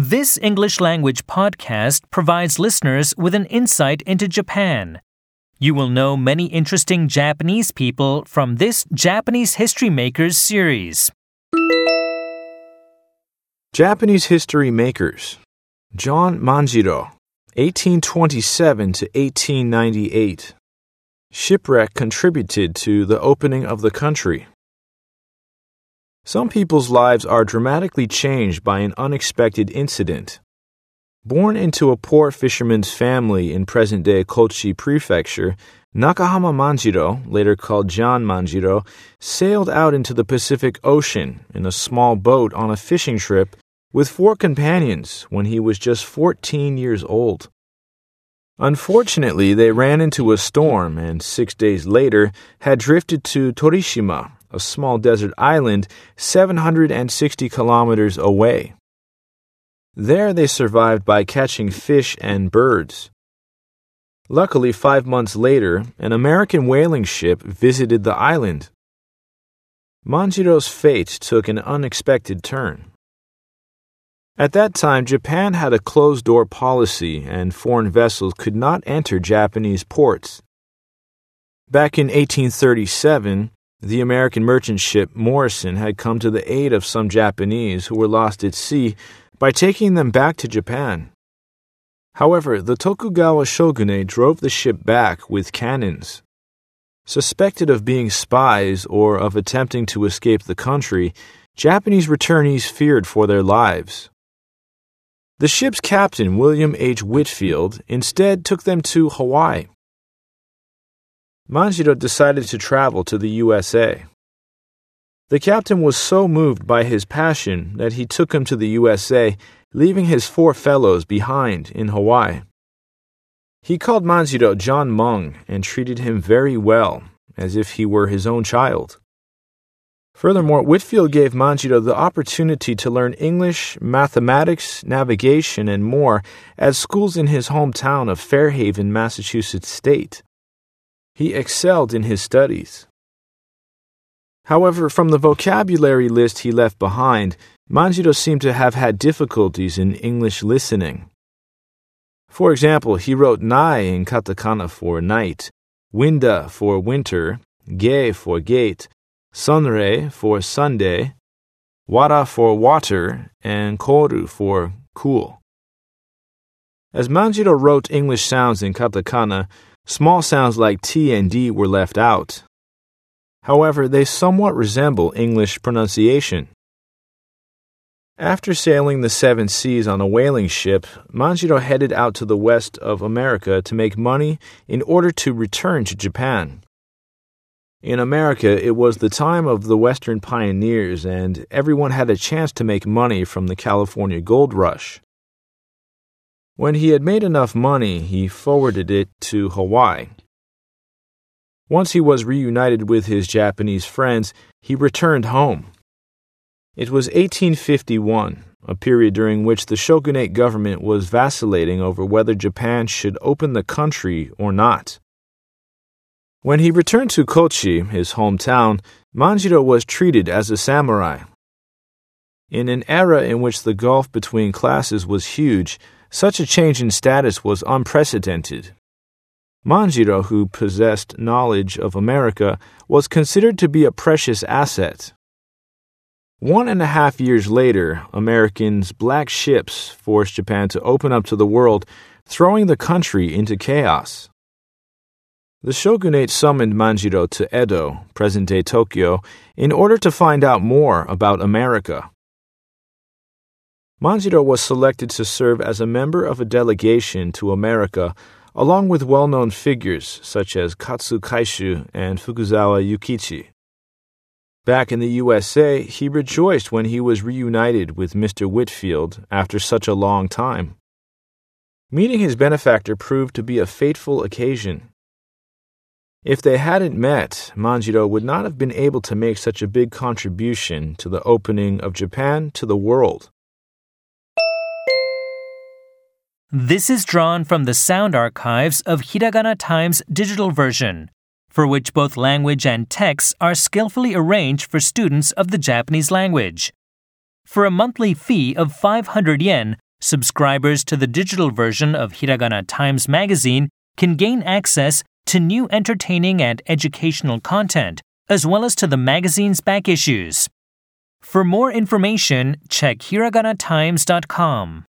This English language podcast provides listeners with an insight into Japan. You will know many interesting Japanese people from this Japanese History Makers series. Japanese History Makers John Manjiro, 1827 to 1898. Shipwreck contributed to the opening of the country. Some people's lives are dramatically changed by an unexpected incident. Born into a poor fisherman's family in present day Kochi Prefecture, Nakahama Manjiro, later called John Manjiro, sailed out into the Pacific Ocean in a small boat on a fishing trip with four companions when he was just 14 years old. Unfortunately, they ran into a storm and six days later had drifted to Torishima, a small desert island 760 kilometers away. There they survived by catching fish and birds. Luckily, five months later, an American whaling ship visited the island. Manjiro's fate took an unexpected turn. At that time, Japan had a closed door policy and foreign vessels could not enter Japanese ports. Back in 1837, the American merchant ship Morrison had come to the aid of some Japanese who were lost at sea by taking them back to Japan. However, the Tokugawa shogunate drove the ship back with cannons. Suspected of being spies or of attempting to escape the country, Japanese returnees feared for their lives. The ship's captain, William H. Whitfield, instead took them to Hawaii. Manjiro decided to travel to the USA. The captain was so moved by his passion that he took him to the USA, leaving his four fellows behind in Hawaii. He called Manjiro John Mung and treated him very well, as if he were his own child. Furthermore, Whitfield gave Manjiro the opportunity to learn English, mathematics, navigation, and more at schools in his hometown of Fairhaven, Massachusetts State. He excelled in his studies. However, from the vocabulary list he left behind, Manjiro seemed to have had difficulties in English listening. For example, he wrote nai in katakana for night, winda for winter, ge for gate, sunrei for Sunday, wara for water, and koru for cool. As Manjiro wrote English sounds in katakana, Small sounds like T and D were left out. However, they somewhat resemble English pronunciation. After sailing the seven seas on a whaling ship, Manjiro headed out to the west of America to make money in order to return to Japan. In America, it was the time of the Western pioneers, and everyone had a chance to make money from the California gold rush. When he had made enough money, he forwarded it to Hawaii. Once he was reunited with his Japanese friends, he returned home. It was 1851, a period during which the shogunate government was vacillating over whether Japan should open the country or not. When he returned to Kochi, his hometown, Manjiro was treated as a samurai. In an era in which the gulf between classes was huge, such a change in status was unprecedented. Manjiro, who possessed knowledge of America, was considered to be a precious asset. One and a half years later, Americans' black ships forced Japan to open up to the world, throwing the country into chaos. The shogunate summoned Manjiro to Edo, present day Tokyo, in order to find out more about America. Manjiro was selected to serve as a member of a delegation to America, along with well known figures such as Katsu Kaishu and Fukuzawa Yukichi. Back in the USA, he rejoiced when he was reunited with Mr. Whitfield after such a long time. Meeting his benefactor proved to be a fateful occasion. If they hadn't met, Manjiro would not have been able to make such a big contribution to the opening of Japan to the world. This is drawn from the sound archives of Hiragana Times digital version, for which both language and text are skillfully arranged for students of the Japanese language. For a monthly fee of 500 yen, subscribers to the digital version of Hiragana Times magazine can gain access to new entertaining and educational content, as well as to the magazine's back issues. For more information, check hiraganatimes.com.